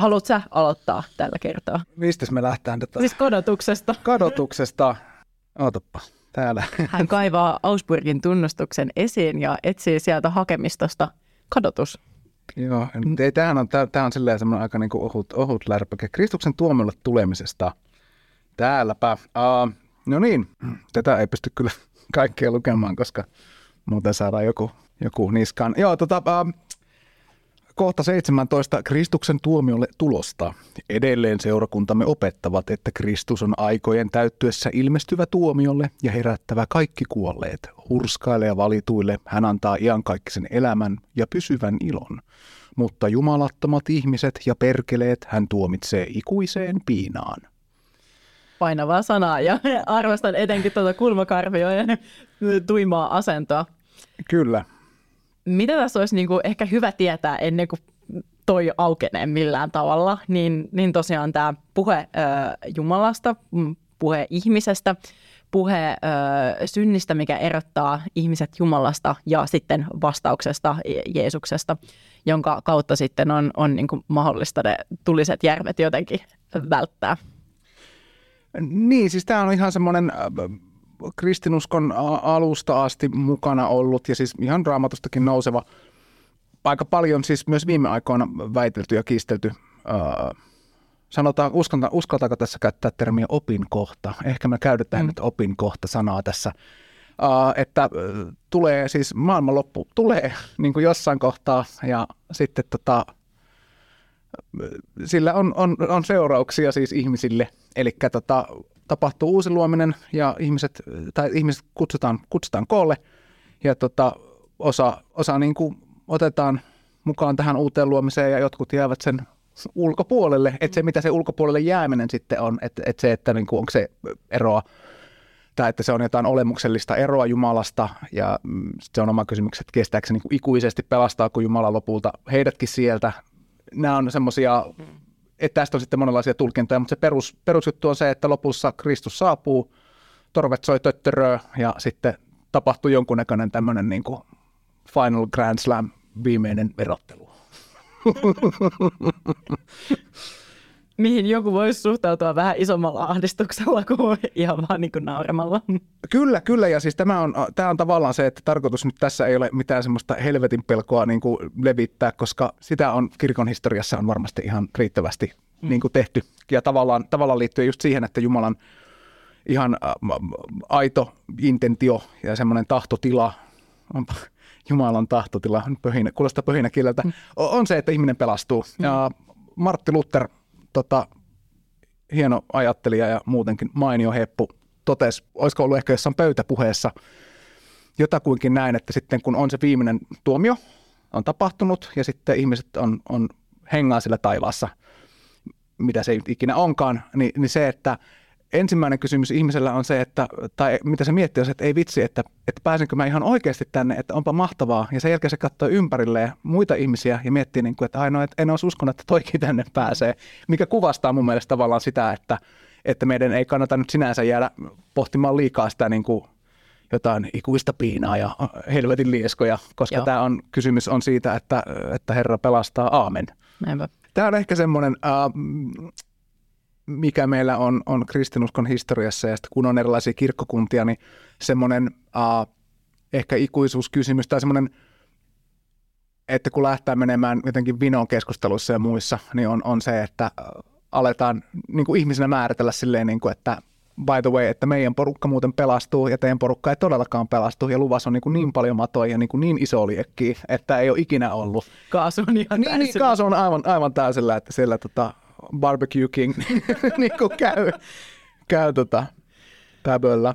haluatko sä aloittaa tällä kertaa? Mistä me lähtään tätä? Siis kadotuksesta. Kadotuksesta. Ootappa, täällä. Hän kaivaa Augsburgin tunnustuksen esiin ja etsii sieltä hakemistosta kadotus. Joo, ei, tämähän on, tämä on silleen semmoinen aika niin kuin ohut, ohut lärpäke. Kristuksen tuomiolle tulemisesta. Täälläpä. Uh, no niin, tätä ei pysty kyllä kaikkea lukemaan, koska muuten saadaan joku, joku niskaan. Joo, tota, uh, kohta 17 Kristuksen tuomiolle tulosta. Edelleen seurakuntamme opettavat, että Kristus on aikojen täyttyessä ilmestyvä tuomiolle ja herättävä kaikki kuolleet. Hurskaille ja valituille hän antaa iankaikkisen elämän ja pysyvän ilon. Mutta jumalattomat ihmiset ja perkeleet hän tuomitsee ikuiseen piinaan. Painavaa sanaa ja arvostan etenkin tuota kulmakarvioiden tuimaa asentoa. Kyllä. Mitä tässä olisi niin kuin ehkä hyvä tietää ennen kuin toi aukenee millään tavalla, niin, niin tosiaan tämä puhe ö, Jumalasta, mm, puhe ihmisestä, puhe ö, synnistä, mikä erottaa ihmiset Jumalasta ja sitten vastauksesta Jeesuksesta, jonka kautta sitten on, on niin kuin mahdollista ne tuliset järvet jotenkin välttää. Niin, siis tämä on ihan semmoinen kristinuskon alusta asti mukana ollut ja siis ihan raamatustakin nouseva aika paljon siis myös viime aikoina väitelty ja kiistelty uh, sanotaan, uskalta, uskaltaako tässä käyttää termiä opinkohta? Ehkä me käytetään mm. nyt opinkohta-sanaa tässä, uh, että uh, tulee siis maailmanloppu, tulee niin kuin jossain kohtaa ja sitten tota, sillä on, on, on seurauksia siis ihmisille, eli tota, tapahtuu uusi luominen ja ihmiset, tai ihmiset kutsutaan, kutsutaan koolle ja tota, osa, osa niin kuin otetaan mukaan tähän uuteen luomiseen ja jotkut jäävät sen ulkopuolelle. Että se, mitä se ulkopuolelle jääminen sitten on, että, että se, että niin kuin, onko se eroa tai että se on jotain olemuksellista eroa Jumalasta ja mm, se on oma kysymys, että kestääkö se niin kuin ikuisesti pelastaako Jumala lopulta heidätkin sieltä. Nämä on semmoisia että tästä on sitten monenlaisia tulkintoja, mutta se perus, perusjuttu on se, että lopussa Kristus saapuu, torvet soi töttöröö ja sitten tapahtuu jonkunnäköinen tämmöinen niin kuin Final Grand Slam viimeinen erottelu. Mihin joku voisi suhtautua vähän isommalla ahdistuksella kuin ihan vaan niin kuin nauramalla. Kyllä, kyllä. Ja siis tämä on, tämä on tavallaan se, että tarkoitus nyt tässä ei ole mitään semmoista helvetin pelkoa niin kuin levittää, koska sitä on kirkon historiassa on varmasti ihan riittävästi mm. niin kuin tehty. Ja tavallaan, tavallaan liittyy just siihen, että Jumalan ihan äh, aito intentio ja semmoinen tahtotila, onpa Jumalan tahtotila, pöhinä, kuulostaa pöhinä kieleltä, mm. on se, että ihminen pelastuu. Mm. Ja Martti Luther, tota, hieno ajattelija ja muutenkin mainio heppu, totesi, olisiko ollut ehkä jossain pöytäpuheessa jotakuinkin näin, että sitten kun on se viimeinen tuomio, on tapahtunut ja sitten ihmiset on, on hengaa sillä taivaassa, mitä se ikinä onkaan, niin, niin se, että ensimmäinen kysymys ihmisellä on se, että, tai mitä se miettii, on se, että ei vitsi, että, että pääsenkö mä ihan oikeasti tänne, että onpa mahtavaa. Ja sen jälkeen se katsoo ympärilleen muita ihmisiä ja miettii, niin kuin, että ainoa, että en olisi uskonut, että toikin tänne pääsee. Mikä kuvastaa mun mielestä tavallaan sitä, että, että meidän ei kannata nyt sinänsä jäädä pohtimaan liikaa sitä niin kuin jotain ikuista piinaa ja helvetin lieskoja, koska Joo. tämä on, kysymys on siitä, että, että Herra pelastaa, aamen. Näinpä. Tämä on ehkä semmoinen, äh, mikä meillä on, on kristinuskon historiassa ja kun on erilaisia kirkkokuntia, niin semmoinen uh, ehkä ikuisuuskysymys tai semmoinen, että kun lähtee menemään jotenkin vinoon keskusteluissa ja muissa, niin on, on se, että aletaan niin kuin ihmisenä määritellä silleen, niin kuin, että by the way, että meidän porukka muuten pelastuu ja teidän porukka ei todellakaan pelastu ja luvassa on niin, kuin niin paljon matoja ja niin, kuin niin iso liekki, että ei ole ikinä ollut. Kaasu on ihan niin, niin, kaasu on aivan, aivan täysillä, että siellä tota, barbecue king niin kuin käy, käy tota, päböllä.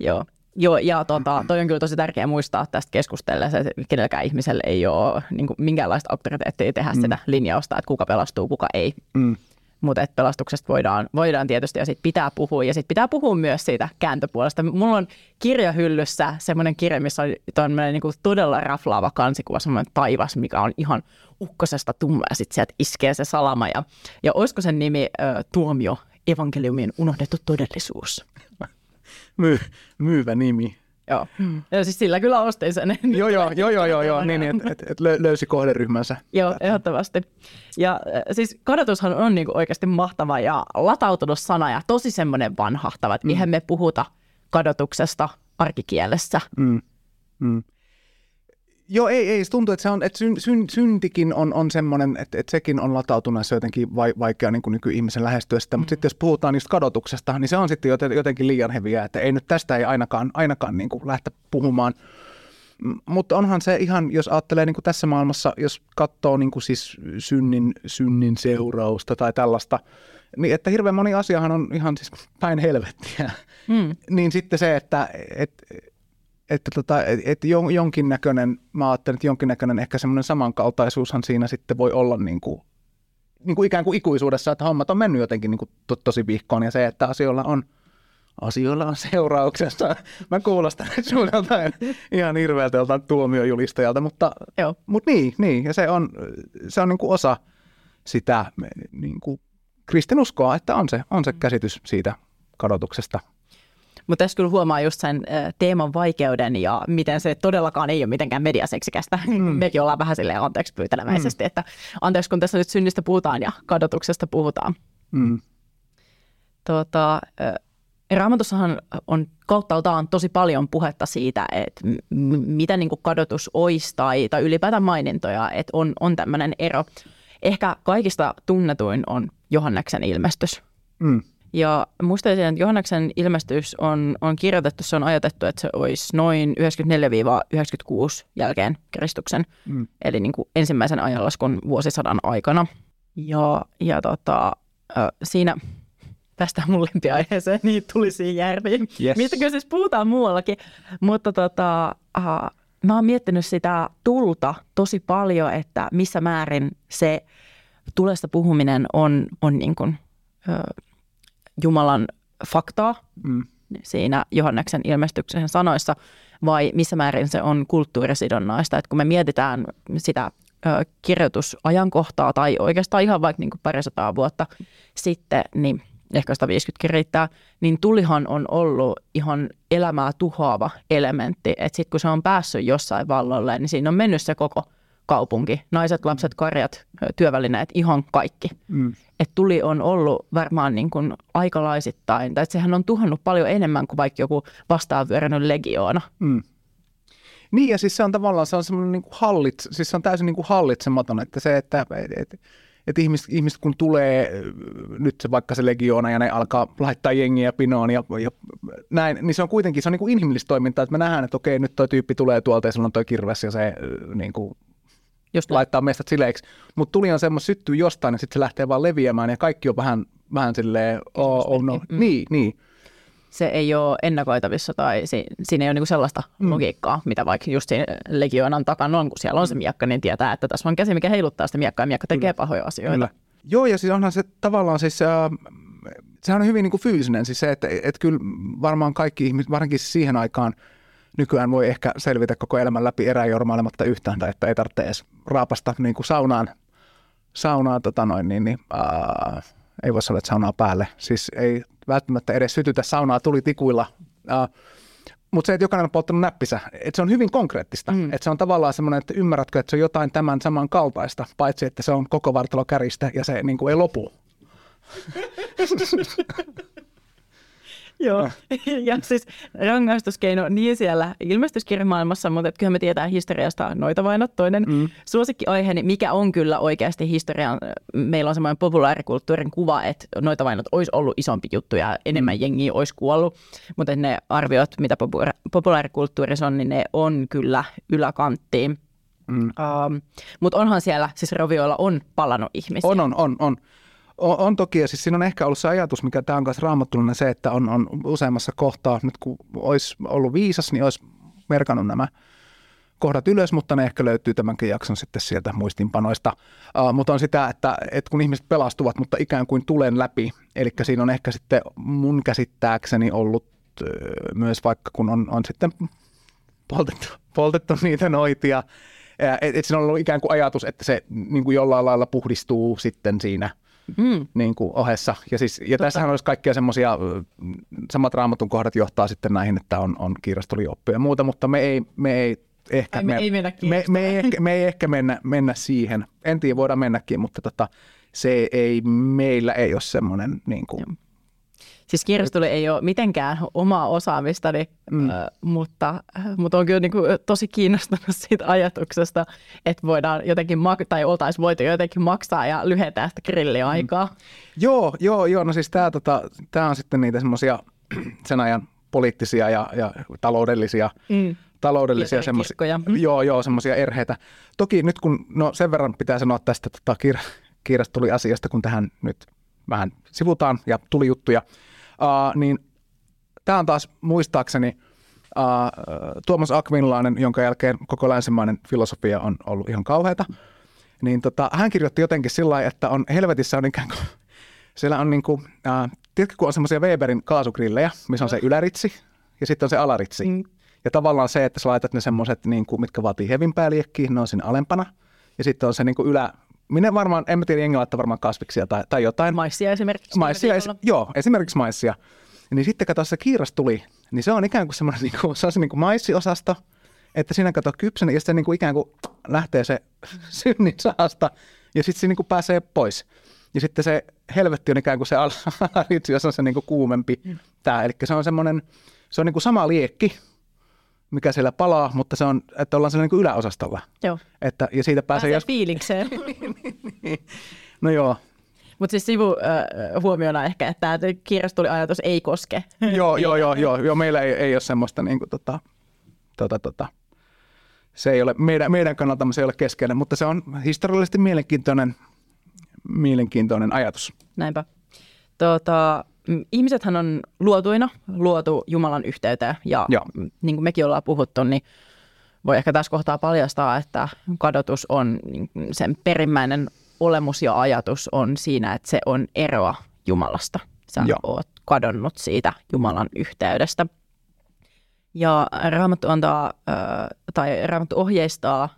Joo. Joo, ja tota, toi on kyllä tosi tärkeää muistaa tästä keskustellessa, että kenelläkään ihmiselle ei ole niin kuin, minkäänlaista auktoriteettia tehdä mm. sitä linjausta, että kuka pelastuu, kuka ei. Mm. Mutta pelastuksesta voidaan, voidaan tietysti ja sitten pitää puhua. Ja sitten pitää puhua myös siitä kääntöpuolesta. Mulla on kirjahyllyssä semmoinen kirja, missä on niin kuin todella raflaava kansikuva, semmoinen taivas, mikä on ihan ukkosesta tumma ja sitten sieltä iskee se salama. Ja, ja olisiko sen nimi ö, Tuomio, evankeliumin unohdettu todellisuus? My, myyvä nimi. Joo. Ja siis sillä kyllä ostin sen. joo, joo, joo, joo, joo, joo, niin, että et, et löysi kohderyhmänsä. Joo, ehdottomasti. Ja siis kadotushan on niinku oikeasti mahtava ja latautunut sana ja tosi semmoinen vanhahtava, että mm. eihän me puhuta kadotuksesta arkikielessä. Mm. Mm. Joo, ei, ei. Se tuntuu, että, se on, että syn, syn, syntikin on, on semmoinen, että, että sekin on latautuneessa jotenkin vai, vaikea niin kuin nykyihmisen lähestyä sitä. Mm. Mutta sitten jos puhutaan niistä kadotuksesta, niin se on sitten jotenkin liian heviä, että ei nyt tästä ei ainakaan, ainakaan niin kuin lähteä puhumaan. Mutta onhan se ihan, jos ajattelee niin kuin tässä maailmassa, jos katsoo niin kuin siis synnin, synnin seurausta tai tällaista, niin että hirveän moni asiahan on ihan siis päin helvettiä. Mm. niin sitten se, että et, että tota, et, et jonkinnäköinen, mä ajattelen, että jonkinnäköinen ehkä semmoinen samankaltaisuushan siinä sitten voi olla niin kuin, niin kuin ikään kuin ikuisuudessa, että hommat on mennyt jotenkin niin kuin to, tosi vihkoon ja se, että asioilla on, asioilla on seurauksessa. Mä kuulostan suunnalta ihan hirveältä joltain tuomiojulistajalta, mutta, mutta niin, niin, ja se on, se on niin kuin osa sitä niin kuin kristinuskoa, että on se, on se käsitys siitä kadotuksesta – mutta tässä kyllä huomaa just sen teeman vaikeuden ja miten se todellakaan ei ole mitenkään mediaseksikästä. Mm. Mekin ollaan vähän silleen anteeksi pyytelemäisesti, mm. että anteeksi kun tässä nyt synnistä puhutaan ja kadotuksesta puhutaan. Mm. Tuota, Raamatussahan on kauttaaltaan tosi paljon puhetta siitä, että m- mitä niin kadotus olisi tai, tai ylipäätään mainintoja, että on, on tämmöinen ero. Ehkä kaikista tunnetuin on Johanneksen ilmestys. Mm. Ja muistaisin, että Johanneksen ilmestys on, on kirjoitettu, se on ajatettu, että se olisi noin 94-96 jälkeen Kristuksen, mm. eli niin kuin ensimmäisen ajanlaskun vuosisadan aikana. Ja, ja tota, siinä tästä mun lempiaiheeseen, niin tulisi järviin. Yes. Mistäkö siis puhutaan muuallakin. Mutta tota, uh, mä oon miettinyt sitä tulta tosi paljon, että missä määrin se tulesta puhuminen on, on niin kuin, uh, Jumalan faktaa mm. siinä Johanneksen ilmestyksen sanoissa, vai missä määrin se on kulttuurisidonnaista. Että kun me mietitään sitä ö, kirjoitusajankohtaa tai oikeastaan ihan vaikka niin kuin parisataa vuotta sitten, niin ehkä 150 riittää, niin tulihan on ollut ihan elämää tuhoava elementti. Että sitten kun se on päässyt jossain vallolle, niin siinä on mennyt se koko – kaupunki. Naiset, lapset, karjat, työvälineet, ihan kaikki. Mm. Et tuli on ollut varmaan niin kuin aikalaisittain, tai että sehän on tuhannut paljon enemmän kuin vaikka joku vastaavyöränyt legioona. Mm. Niin ja siis se on tavallaan se on semmoinen niin kuin hallit, siis se on täysin niin kuin hallitsematon, että se, että et, et ihmiset, ihmiset, kun tulee nyt se vaikka se legioona ja ne alkaa laittaa jengiä pinoon ja, ja näin, niin se on kuitenkin se on niin kuin inhimillistä toimintaa, että me nähdään, että okei, nyt toi tyyppi tulee tuolta ja sillä on toi kirves ja se niin kuin Just laittaa mestat sileiksi. Mutta tuli on semmoista syttyy jostain ja sitten se lähtee vaan leviämään ja kaikki on vähän, vähän silleen, oh, oh no. Mm. Niin, niin. Se ei ole ennakoitavissa tai si- siinä ei ole niinku sellaista mm. logiikkaa, mitä vaikka just siinä legionan takana on, kun siellä on se miekka, niin tietää, että tässä on käsi, mikä heiluttaa sitä miekkaa ja miekka tekee Kyllä. pahoja asioita. Kyllä. Joo, ja siis onhan se tavallaan siis, äh, sehän on hyvin niin kuin fyysinen, siis se, että et kyllä varmaan kaikki ihmiset, varsinkin siihen aikaan, nykyään voi ehkä selvitä koko elämän läpi eräjormailematta yhtään, tai että ei tarvitse edes raapasta niin kuin saunaan, saunaan tota noin, niin, niin ää, ei voi sanoa, että saunaa päälle. Siis ei välttämättä edes sytytä saunaa tulitikuilla. Ää, mutta se, että jokainen on polttanut näppisä, että se on hyvin konkreettista. Mm. Että se on tavallaan semmoinen, että ymmärrätkö, että se on jotain tämän saman kaltaista, paitsi että se on koko vartalo käristä ja se niin kuin ei lopu. Joo, ja siis rangaistuskeino niin siellä ilmestyskirjamaailmassa, mutta kyllä me tietää historiasta noita vainot. Toinen mm. suosikkiaihe, niin mikä on kyllä oikeasti historian, meillä on semmoinen populaarikulttuurin kuva, että noita vainot olisi ollut isompi juttu ja enemmän mm. jengiä olisi kuollut, mutta ne arviot, mitä populaarikulttuurissa on, niin ne on kyllä yläkanttiin. Mm. Um, mutta onhan siellä, siis rovioilla on palannut ihmisiä. On, on, on, on. On, on toki, ja siis siinä on ehkä ollut se ajatus, mikä tämä on myös raamattullinen, se, että on, on useammassa kohtaa, nyt kun olisi ollut viisas, niin olisi merkannut nämä kohdat ylös, mutta ne ehkä löytyy tämänkin jakson sitten sieltä muistinpanoista. Uh, mutta on sitä, että, että kun ihmiset pelastuvat, mutta ikään kuin tulen läpi, eli siinä on ehkä sitten mun käsittääkseni ollut uh, myös vaikka kun on, on sitten poltettu, poltettu niitä noitia, että et siinä on ollut ikään kuin ajatus, että se niin kuin jollain lailla puhdistuu sitten siinä – mm. niin kuin ohessa. Ja, siis, ja tässähän olisi kaikkia semmoisia, samat raamatun kohdat johtaa sitten näihin, että on, on kiirastulioppia ja muuta, mutta me ei, me ei ehkä, Ai, me, me, ei mennä me, me, ei ehkä, me ei ehkä mennä, mennä siihen. En tiedä, voidaan mennäkin, mutta tota, se ei, meillä ei ole semmoinen niin kuin, Siis kirjastelu ei ole mitenkään omaa osaamistani, mm. äh, mutta, mutta on kyllä niin kuin tosi kiinnostunut siitä ajatuksesta, että voidaan jotenkin, mak- tai oltaisiin voitu jotenkin maksaa ja lyhentää sitä grilliaikaa. Mm. Joo, joo, joo, no siis tämä tota, tää on sitten niitä semmoisia sen ajan poliittisia ja, ja taloudellisia, mm. taloudellisia semmoisia, mm. joo, joo, semmoisia erheitä. Toki nyt kun, no sen verran pitää sanoa tästä tota, kiir- tuli asiasta, kun tähän nyt vähän sivutaan ja tuli juttuja, uh, niin tämä on taas muistaakseni uh, Tuomas Akvinlainen, jonka jälkeen koko länsimainen filosofia on ollut ihan kauheata, niin tota, hän kirjoitti jotenkin sillä että on helvetissä on ikään kuin, siellä on niin kuin, uh, tiedätkö, kun on semmoisia Weberin kaasugrillejä, missä on se yläritsi ja sitten on se alaritsi. Mm. Ja tavallaan se, että sä laitat ne semmoiset, niin kuin, mitkä vaatii hevimpää liekkiä, ne on siinä alempana. Ja sitten on se niin kuin ylä, minä varmaan, en mä tiedä, jengi laittaa varmaan kasviksia tai, tai jotain. Maissia esimerkiksi. Maissia, es, joo, esimerkiksi maissia. Niin sitten kato, se kiiras tuli, niin se on ikään kuin semmoinen niin kuin, se on se niin kuin maissiosasto, että siinä kato kypsän ja sitten niin kuin ikään kuin lähtee se synnin saasta ja sitten se niin kuin pääsee pois. Ja sitten se helvetti on ikään kuin se alaritsi, jos on se niin kuin kuumempi mm. tämä. Eli se on semmoinen, se on niin kuin sama liekki, mikä siellä palaa, mutta se on, että ollaan siellä niin kuin yläosastolla. Joo. Että, ja siitä pääsee... Pääsee jos... fiilikseen. no joo. Mutta siis sivu äh, huomiona ehkä, että tämä kirjastuliajatus ei koske. joo, joo, joo, joo, joo, meillä ei, ei ole semmoista niin kuin, tota, tota, tota, se ei ole, meidän, meidän kannalta se ei ole keskeinen, mutta se on historiallisesti mielenkiintoinen, mielenkiintoinen ajatus. Näinpä. Tota, ihmisethän on luotuina, luotu Jumalan yhteyteen ja Joo. niin kuin mekin ollaan puhuttu, niin voi ehkä tässä kohtaa paljastaa, että kadotus on niin sen perimmäinen olemus ja ajatus on siinä, että se on eroa Jumalasta. Sä Joo. oot kadonnut siitä Jumalan yhteydestä. Ja Raamattu antaa, tai Raamattu ohjeistaa,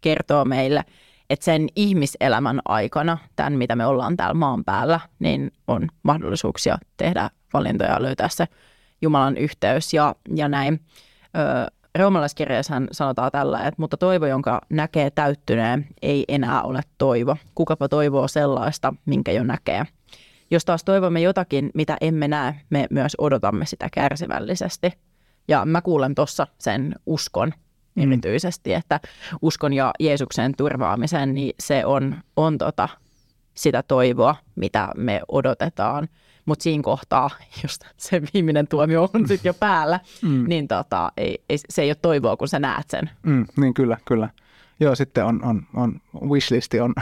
kertoo meille – että sen ihmiselämän aikana, tämän mitä me ollaan täällä maan päällä, niin on mahdollisuuksia tehdä valintoja löytää se Jumalan yhteys ja, ja näin. Roomalaiskirjeessä sanotaan tällä, että mutta toivo, jonka näkee täyttyneen, ei enää ole toivo. Kukapa toivoo sellaista, minkä jo näkee. Jos taas toivomme jotakin, mitä emme näe, me myös odotamme sitä kärsivällisesti. Ja mä kuulen tuossa sen uskon mm. erityisesti, että uskon ja Jeesuksen turvaamisen, niin se on, on tota, sitä toivoa, mitä me odotetaan. Mutta siinä kohtaa, jos se viimeinen tuomio on sitten jo päällä, mm. niin tota, ei, ei, se ei ole toivoa, kun sä näet sen. Mm, niin kyllä, kyllä. Joo, sitten on, on, on wishlisti on,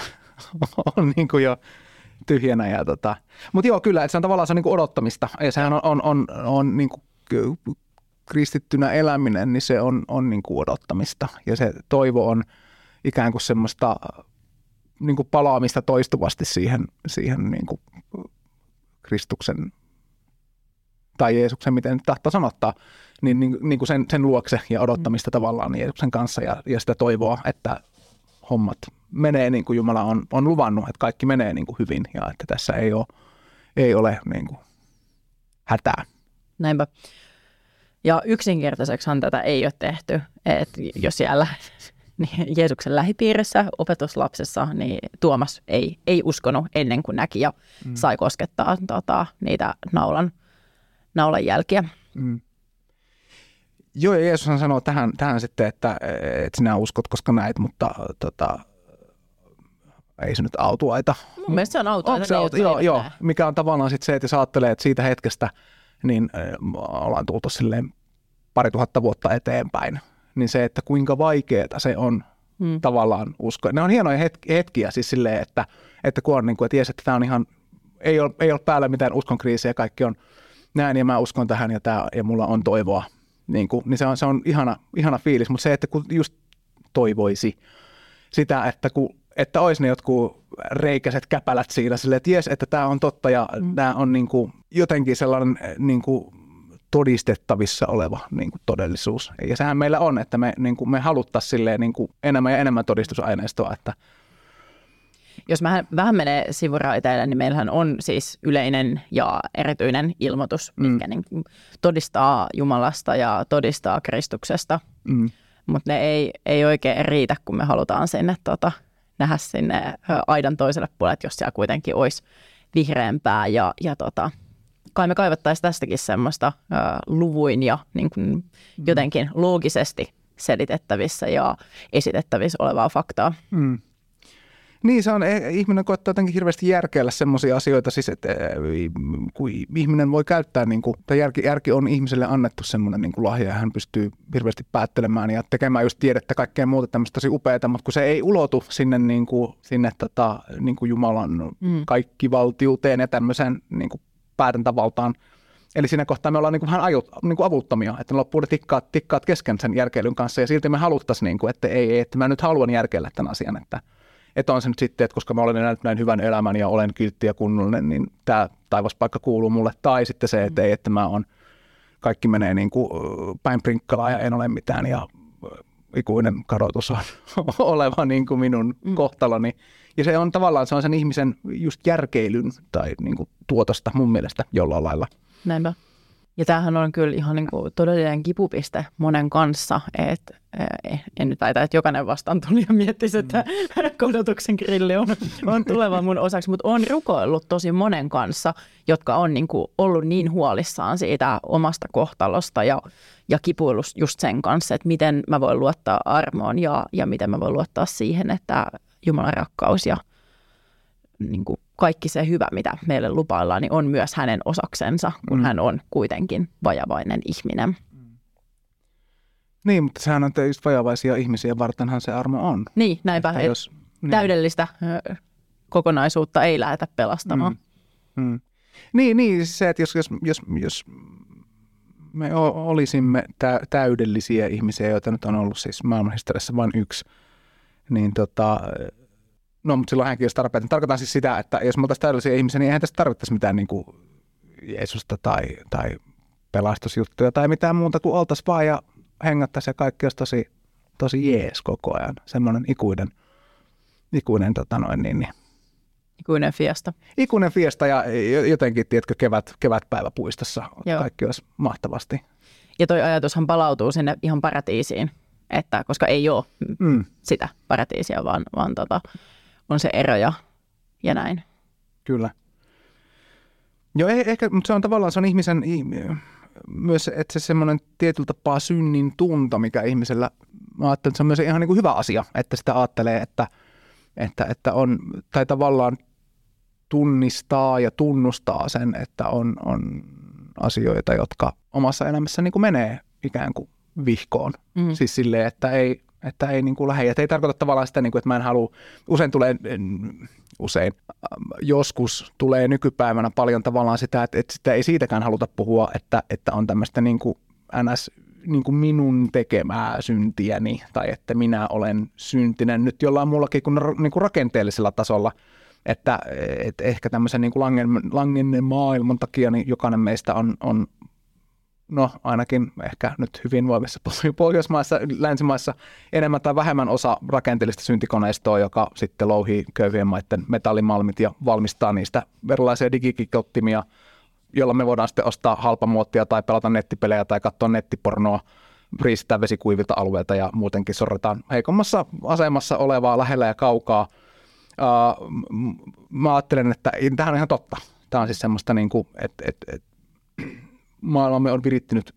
on niin kuin jo tyhjänä. Ja tota. Mutta joo, kyllä, että se on tavallaan se on niin kuin odottamista. Ja sehän on, on, on, on niin kuin kristittynä eläminen, niin se on, on niin kuin odottamista. Ja se toivo on ikään kuin semmoista niin kuin palaamista toistuvasti siihen, siihen niin kuin Kristuksen tai Jeesuksen, miten tahtoo sanottaa, niin, niin, niin kuin sen, sen luokse ja odottamista mm. tavallaan Jeesuksen kanssa ja, ja sitä toivoa, että hommat menee niin kuin Jumala on, on luvannut, että kaikki menee niin kuin hyvin ja että tässä ei ole, ei ole niin kuin hätää. Näinpä. Ja yksinkertaiseksihan tätä ei ole tehty, että jos siellä niin Jeesuksen lähipiirissä, opetuslapsessa, niin Tuomas ei, ei uskonut ennen kuin näki ja mm. sai koskettaa tota, niitä naulan, naulan jälkiä. Mm. Joo, ja Jeesus sanoo tähän, tähän sitten, että, että sinä uskot, koska näet, mutta tota, ei se nyt autuaita. Mun mielestä se on autuaita. se auto, joo, joo, mikä on tavallaan sitten se, että jos ajattelee, että siitä hetkestä – niin ollaan tultu silleen pari tuhatta vuotta eteenpäin, niin se, että kuinka vaikeaa se on hmm. tavallaan uskoa. Ne on hienoja hetkiä siis silleen, että, että kun on niin kuin, että jes, että tämä on ihan, ei ole, ei ole päällä mitään uskonkriisiä, kaikki on näin ja mä uskon tähän ja, tämä, ja mulla on toivoa, niin, kuin, niin se on, se on ihana, ihana fiilis, mutta se, että kun just toivoisi sitä, että kun että olisi ne jotkut reikäiset käpälät siinä, sille, että jes, että tämä on totta ja mm. tämä on niin kuin jotenkin sellainen niin kuin todistettavissa oleva niin kuin todellisuus. Ja sehän meillä on, että me, niin kuin, me haluttaisiin silleen, niin kuin enemmän ja enemmän todistusaineistoa. Että... Jos vähän, vähän menee sivuraiteille, niin meillähän on siis yleinen ja erityinen ilmoitus, mm. mikä niin todistaa Jumalasta ja todistaa Kristuksesta. Mm. Mutta ne ei, ei oikein riitä, kun me halutaan sinne tota, nähdä sinne aidan toiselle puolelle, että jos siellä kuitenkin olisi vihreämpää ja, ja tota, kai me kaivattaisiin tästäkin semmoista ö, luvuin ja niin kuin mm. jotenkin loogisesti selitettävissä ja esitettävissä olevaa faktaa. Mm. Niin, se on, eh, ihminen koettaa jotenkin hirveästi järkeillä semmoisia asioita, siis että eh, kun ihminen voi käyttää, niin kuin, tai järki, järki on ihmiselle annettu semmoinen niin kuin lahja, ja hän pystyy hirveästi päättelemään ja tekemään just tiedettä, kaikkea muuta tämmöistä tosi upeaa, mutta kun se ei ulotu sinne, niin kuin, sinne tota, niin kuin Jumalan mm. kaikkivaltiuteen ja tämmöiseen niin kuin päätäntävaltaan, Eli siinä kohtaa me ollaan niin kuin vähän ajut, niin kuin avuttomia, että ne loppuu ne tikkaat, tikkaat kesken sen järkeilyn kanssa ja silti me haluttaisiin, niin kuin, että ei, että mä nyt haluan järkeillä tämän asian, että, että on se nyt sitten, että koska mä olen elänyt näin hyvän elämän ja olen kiltti ja kunnollinen, niin tämä taivaspaikka kuuluu mulle. Tai sitten se, että ei, että mä on, kaikki menee niin kuin päin prinkkalaa ja en ole mitään ja ikuinen kadotus on oleva niin kuin minun mm. kohtaloni. Ja se on tavallaan se on sen ihmisen just järkeilyn tai niin kuin tuotosta mun mielestä jollain lailla. Näinpä. Ja tämähän on kyllä ihan niin kuin todellinen kipupiste monen kanssa, että eh, en nyt väitä, että jokainen vastaan tuli ja miettisi, että mm. kodotuksen grilli on, on tuleva mun osaksi, mutta on rukoillut tosi monen kanssa, jotka on niin kuin ollut niin huolissaan siitä omasta kohtalosta ja, ja kipuillut just sen kanssa, että miten mä voin luottaa armoon ja, ja miten mä voin luottaa siihen, että Jumalan rakkaus ja niin kuin kaikki se hyvä, mitä meille lupaillaan, niin on myös hänen osaksensa, kun mm. hän on kuitenkin vajavainen ihminen. Niin, mutta sehän on just vajavaisia ihmisiä vartenhan se armo on. Niin, näinpä. Että jos, niin. Täydellistä kokonaisuutta ei lähdetä pelastamaan. Mm. Mm. Niin, niin, se, että jos, jos, jos, jos me olisimme täydellisiä ihmisiä, joita nyt on ollut siis maailmanhistoriassa vain yksi, niin tota, No, mutta silloin hänkin olisi tarpeen. Tarkoitan siis sitä, että jos me oltaisiin täydellisiä ihmisiä, niin eihän tässä tarvittaisi mitään niin kuin Jeesusta tai, tai pelastusjuttuja tai mitään muuta kuin oltaisiin vaan ja hengattaisiin ja kaikki olisi tosi, tosi jees koko ajan. Semmoinen ikuinen, ikuinen tota noin, niin, niin. Ikuinen fiesta. Ikuinen fiesta ja jotenkin, tiedätkö, kevät, kevätpäivä puistossa. Joo. Kaikki olisi mahtavasti. Ja toi ajatushan palautuu sinne ihan paratiisiin, että, koska ei ole mm. sitä paratiisia, vaan, vaan tota, on se ero ja, ja näin. Kyllä. Joo, e- ehkä, mutta se on tavallaan se on ihmisen myös, että se semmoinen tietyllä tapaa synnin tunto, mikä ihmisellä, mä ajattelen, että se on myös ihan niin kuin hyvä asia, että sitä ajattelee, että, että, että on, tai tavallaan tunnistaa ja tunnustaa sen, että on, on asioita, jotka omassa elämässä niin kuin menee ikään kuin vihkoon. Mm. Siis silleen, että ei, että ei niin kuin lähde. Että ei tarkoita tavallaan sitä, niin kuin, että mä en halua, usein tulee, usein, joskus tulee nykypäivänä paljon tavallaan sitä, että, että sitä ei siitäkään haluta puhua, että, että on tämmöistä niin kuin ns niin kuin minun tekemää syntiäni tai että minä olen syntinen nyt jollain muullakin kuin, niin kuin rakenteellisella tasolla. Että, että ehkä tämmöisen niin kuin langen, langen maailman takia niin jokainen meistä on, on no ainakin ehkä nyt hyvinvoivissa Pohjoismaissa, länsimaissa enemmän tai vähemmän osa rakenteellista syntikoneistoa, joka sitten louhii köyhien maiden metallimalmit ja valmistaa niistä erilaisia digikikottimia, jolla me voidaan sitten ostaa halpamuottia tai pelata nettipelejä tai katsoa nettipornoa, riistää vesikuivilta alueilta ja muutenkin sorretaan heikommassa asemassa olevaa lähellä ja kaukaa. Uh, mä ajattelen, että tämähän on ihan totta. Tämä on siis semmoista, niin kuin, että, että, että maailmamme on virittynyt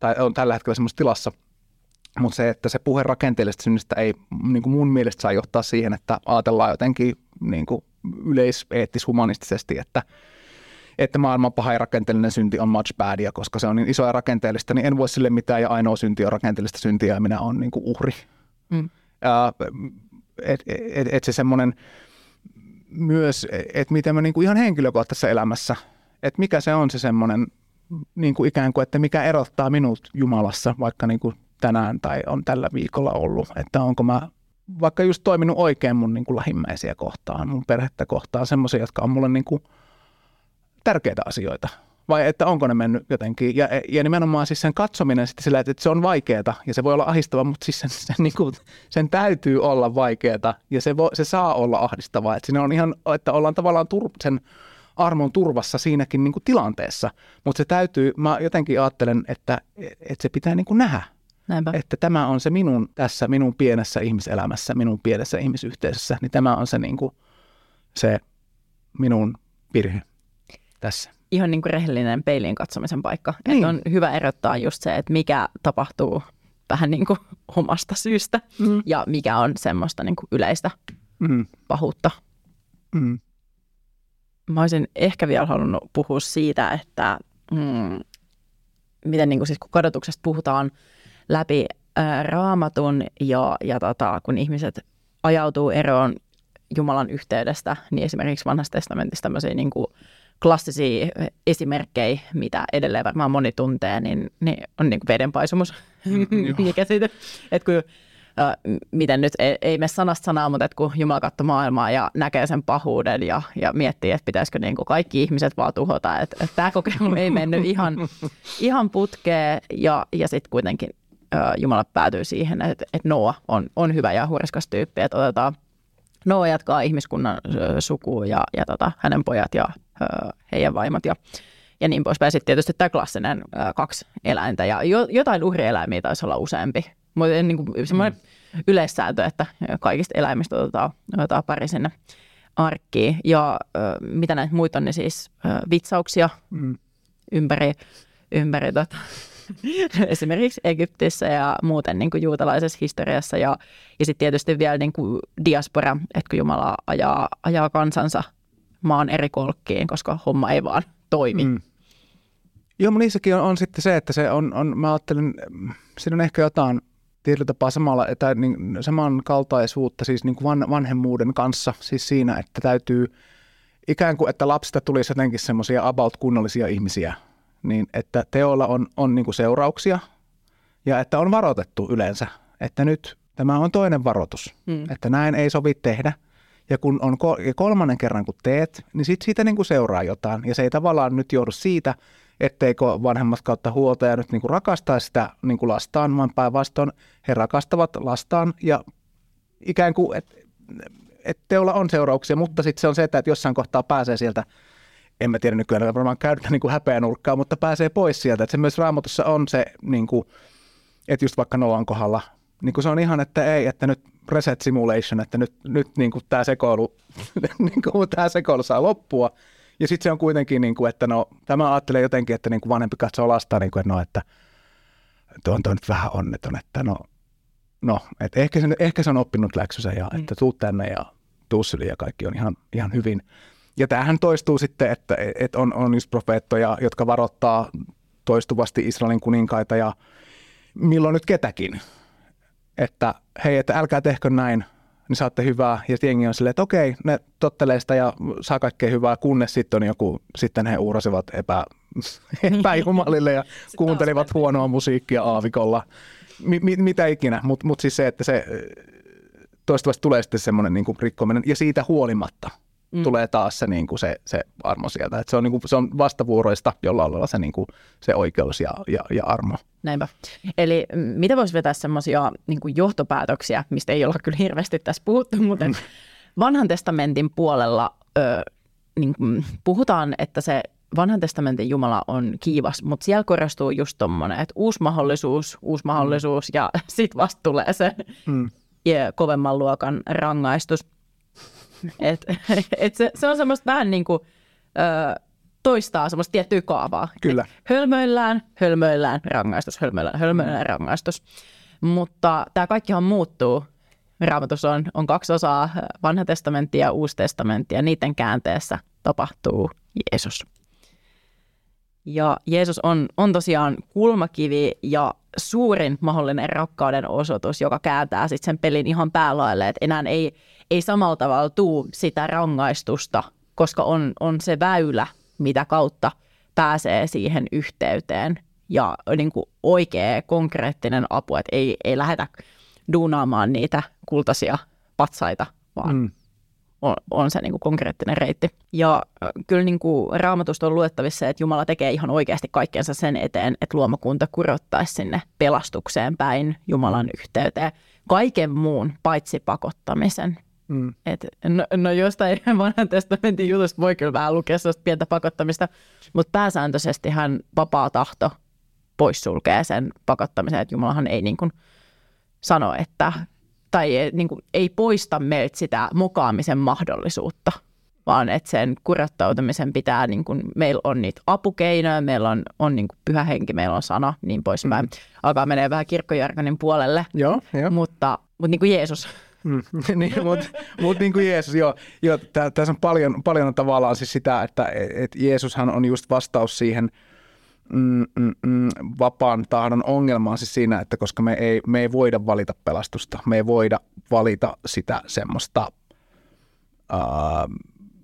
tai on tällä hetkellä semmoisessa tilassa, mutta se, että se puhe rakenteellisesta synnistä ei niin kuin mun mielestä saa johtaa siihen, että ajatellaan jotenkin niin kuin yleiseettis-humanistisesti, että, että maailman paha ja rakenteellinen synti on much badia, koska se on niin iso ja rakenteellista, niin en voi sille mitään ja ainoa synti on rakenteellista syntiä ja minä olen niin kuin uhri. Mm. Että et, et se semmoinen myös, että miten mä niin kuin ihan henkilökohtaisessa elämässä, että mikä se on se semmoinen niin kuin ikään kuin, että mikä erottaa minut Jumalassa vaikka niin kuin tänään tai on tällä viikolla ollut, että onko mä vaikka just toiminut oikein mun niin kuin lähimmäisiä kohtaan, mun perhettä kohtaan, semmoisia, jotka on mulle niin kuin tärkeitä asioita. vai että onko ne mennyt jotenkin. Ja, ja nimenomaan siis sen katsominen sitten sillä, että se on vaikeaa ja se voi olla ahdistava, mutta siis sen, sen, niin kuin, sen täytyy olla vaikeaa ja se, voi, se saa olla ahdistavaa. Että siinä on ihan, että ollaan tavallaan tur, sen armon turvassa siinäkin niin kuin tilanteessa, mutta se täytyy, mä jotenkin ajattelen, että, että se pitää niin kuin nähdä. Näinpä. Että tämä on se minun tässä, minun pienessä ihmiselämässä, minun pienessä ihmisyhteisössä, niin tämä on se, niin kuin, se minun virhe tässä. Ihan niin kuin rehellinen peiliin katsomisen paikka. Niin. Että on hyvä erottaa just se, että mikä tapahtuu vähän niin kuin omasta syystä mm. ja mikä on semmoista niin kuin yleistä mm. pahuutta. Mm. Mä olisin ehkä vielä halunnut puhua siitä, että mm, miten niin kuin siis kun kadotuksesta puhutaan läpi ää, raamatun ja, ja tota, kun ihmiset ajautuu eroon Jumalan yhteydestä, niin esimerkiksi vanhassa testamentissa tämmöisiä niin kuin klassisia esimerkkejä, mitä edelleen varmaan moni tuntee, niin, niin on niin kuin vedenpaisumus, siitä, että kun miten nyt, ei, ei mene sanasta sanaa, mutta että kun Jumala katsoo maailmaa ja näkee sen pahuuden ja, ja miettii, että pitäisikö niin kuin kaikki ihmiset vaan tuhota, että, että tämä kokeilu ei mennyt ihan, ihan putkeen ja, ja sitten kuitenkin Jumala päätyy siihen, että, että Noa on, on hyvä ja huoriskas tyyppi, että otetaan Noa jatkaa ihmiskunnan sukua ja, ja tota, hänen pojat ja heidän vaimot ja, ja niin poispäin. Sitten tietysti tämä klassinen kaksi eläintä ja jo, jotain uhrieläimiä taisi olla useampi. Mutta niin kuin semmoinen mm. yleissääntö, että kaikista eläimistä otetaan, otetaan pari sinne arkkiin. Ja mitä näitä muita on, niin siis vitsauksia mm. ympäri, ympäri tota, esimerkiksi Egyptissä ja muuten niin kuin juutalaisessa historiassa. Ja, ja sitten tietysti vielä niin kuin diaspora, että kun Jumala ajaa, ajaa kansansa maan eri kolkkiin, koska homma ei vaan toimi. Mm. Joo, niissäkin on, on sitten se, että se on, on mä ajattelen, siinä on ehkä jotain tietyllä tapaa samalla, että niin, samankaltaisuutta siis niin kuin van, vanhemmuuden kanssa, siis siinä, että täytyy ikään kuin, että lapsista tulisi jotenkin semmoisia about kunnollisia ihmisiä, niin että teolla on, on niin kuin seurauksia ja että on varoitettu yleensä, että nyt tämä on toinen varoitus, mm. että näin ei sovi tehdä. Ja kun on kolmannen kerran kun teet, niin sit siitä niin kuin seuraa jotain. Ja se ei tavallaan nyt joudu siitä, etteikö vanhemmat kautta huoltaja nyt niin kuin rakastaa sitä niin kuin lastaan, vaan päinvastoin he rakastavat lastaan ja ikään kuin, että et teolla on seurauksia, mutta sitten se on se, että jossain kohtaa pääsee sieltä en mä tiedä nykyään varmaan käydä niin kuin häpeänurkkaa, mutta pääsee pois sieltä. Että se myös raamatussa on se, niin kuin, että just vaikka Noan kohdalla, niin kuin se on ihan, että ei, että nyt reset simulation, että nyt, nyt niin kuin tämä sekoilu, niin kuin tämä sekoilu saa loppua. Ja sitten se on kuitenkin, niin kuin, että no, tämä ajattelee jotenkin, että niin kuin vanhempi katsoo lasta, niin kuin, että no, että tuo on, tuo nyt vähän onneton, että no, no että ehkä, se, ehkä se on oppinut läksynsä ja mm. että tuu tänne ja tuu ja kaikki on ihan, ihan hyvin. Ja tämähän toistuu sitten, että, että on, on just profeettoja, jotka varoittaa toistuvasti Israelin kuninkaita ja milloin nyt ketäkin. Että hei, että älkää tehkö näin, niin saatte hyvää. Ja jengi on silleen, että okei, ne tottelee sitä ja saa kaikkea hyvää, kunnes sitten on joku, sitten he uurasivat epä, epäjumalille ja kuuntelivat huonoa musiikkia aavikolla. Mi, mi, mitä ikinä, mutta mut siis se, että se toistuvasti tulee sitten semmoinen niin rikkominen ja siitä huolimatta – mm. tulee taas se, niin kuin se, se armo sieltä. Et se, on, niin kuin, se on vastavuoroista jollain lailla se, niin kuin, se oikeus ja, ja, ja armo. Näinpä. Eli mitä voisi vetää semmoisia niin johtopäätöksiä, mistä ei olla kyllä hirveästi tässä puhuttu, mutta mm. vanhan testamentin puolella ö, niin kuin puhutaan, että se vanhan testamentin Jumala on kiivas, mutta siellä korostuu just tommonen, että uusi mahdollisuus, uusi mahdollisuus mm. ja sitten vasta tulee se mm. kovemman luokan rangaistus. Et, et se, se on semmoista vähän niin kuin, ö, toistaa semmoista tiettyä kaavaa. Kyllä. Et hölmöillään, hölmöillään, rangaistus, hölmöillään, hölmöillään, rangaistus. Mutta tämä kaikkihan muuttuu. Raamatus on, on kaksi osaa, vanha testamentti ja uusi testamentti, ja niiden käänteessä tapahtuu Jeesus. Ja Jeesus on, on tosiaan kulmakivi ja suurin mahdollinen rakkauden osoitus, joka kääntää sitten sen pelin ihan päälaille, että enää ei, ei samalla tavalla tuu sitä rangaistusta, koska on, on se väylä, mitä kautta pääsee siihen yhteyteen ja niin kuin oikea konkreettinen apu, että ei, ei lähdetä duunaamaan niitä kultaisia patsaita, vaan mm. on, on se niin kuin konkreettinen reitti. Ja kyllä niin kuin raamatusta on luettavissa, että Jumala tekee ihan oikeasti kaikkensa sen eteen, että luomakunta kurottaisi sinne pelastukseen päin Jumalan yhteyteen. Kaiken muun paitsi pakottamisen. Mm. Et, no, no jostain vanhan testamentin jutusta voi kyllä vähän lukea sellaista pientä pakottamista, mutta pääsääntöisesti hän vapaa tahto poissulkee sen pakottamisen, että Jumalahan ei niin kuin sano, että tai niin kuin, ei poista meiltä sitä mukaamisen mahdollisuutta, vaan että sen kurottautumisen pitää, niin kuin, meillä on niitä apukeinoja, meillä on, on niin kuin pyhä henki, meillä on sana, niin poispäin. Mm. Alkaa menee vähän kirkkojargonin puolelle, joo, jo. mutta, mutta niin kuin Jeesus. Mm, niin, mutta mut niin kuin Jeesus, joo, joo tässä on paljon, paljon tavallaan siis sitä, että et Jeesushan on just vastaus siihen – mm, mm, mm, vapaan tahdon ongelma on siis siinä, että koska me ei, me ei voida valita pelastusta, me ei voida valita sitä semmoista ää,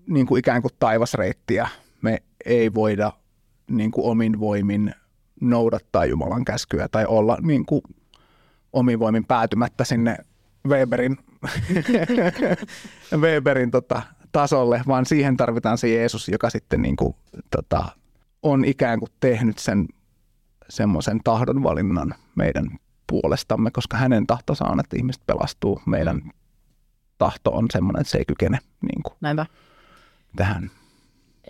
niin kuin ikään kuin taivasreittiä, me ei voida niin kuin omin voimin noudattaa Jumalan käskyä tai olla niin kuin omin voimin päätymättä sinne Weberin, Weberin tota, tasolle, vaan siihen tarvitaan se Jeesus, joka sitten niin kuin, tota, on ikään kuin tehnyt sen semmoisen tahdonvalinnan meidän puolestamme, koska hänen tahtonsa on, että ihmiset pelastuu. Meidän tahto on semmoinen, että se ei kykene niin kuin Näinpä. tähän.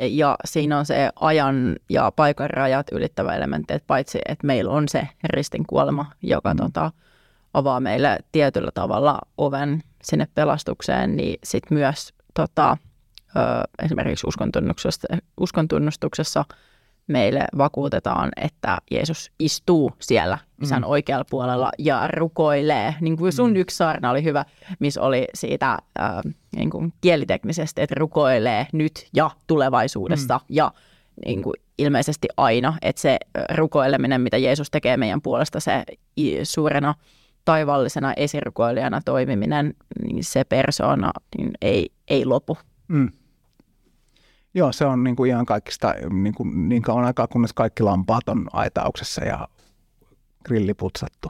Ja siinä on se ajan ja paikan rajat ylittävä elementti, että paitsi että meillä on se ristin kuolema, joka mm. tota, avaa meille tietyllä tavalla oven sinne pelastukseen, niin sitten myös tota, ö, esimerkiksi uskontunnustuksessa, uskontunnustuksessa – meille vakuutetaan, että Jeesus istuu siellä isän mm. oikealla puolella ja rukoilee. Niin kuin sun mm. yksi saarna oli hyvä, missä oli siitä äh, niin kuin kieliteknisesti, että rukoilee nyt ja tulevaisuudessa mm. ja niin kuin ilmeisesti aina. Että se rukoileminen, mitä Jeesus tekee meidän puolesta, se suurena taivallisena esirukoilijana toimiminen, niin se persoona niin ei, ei lopu. Mm. Joo, se on niin kuin ihan kaikista niin, kuin, niin kauan aikaa, kunnes kaikki lampaat on aitauksessa ja grilli putsattu.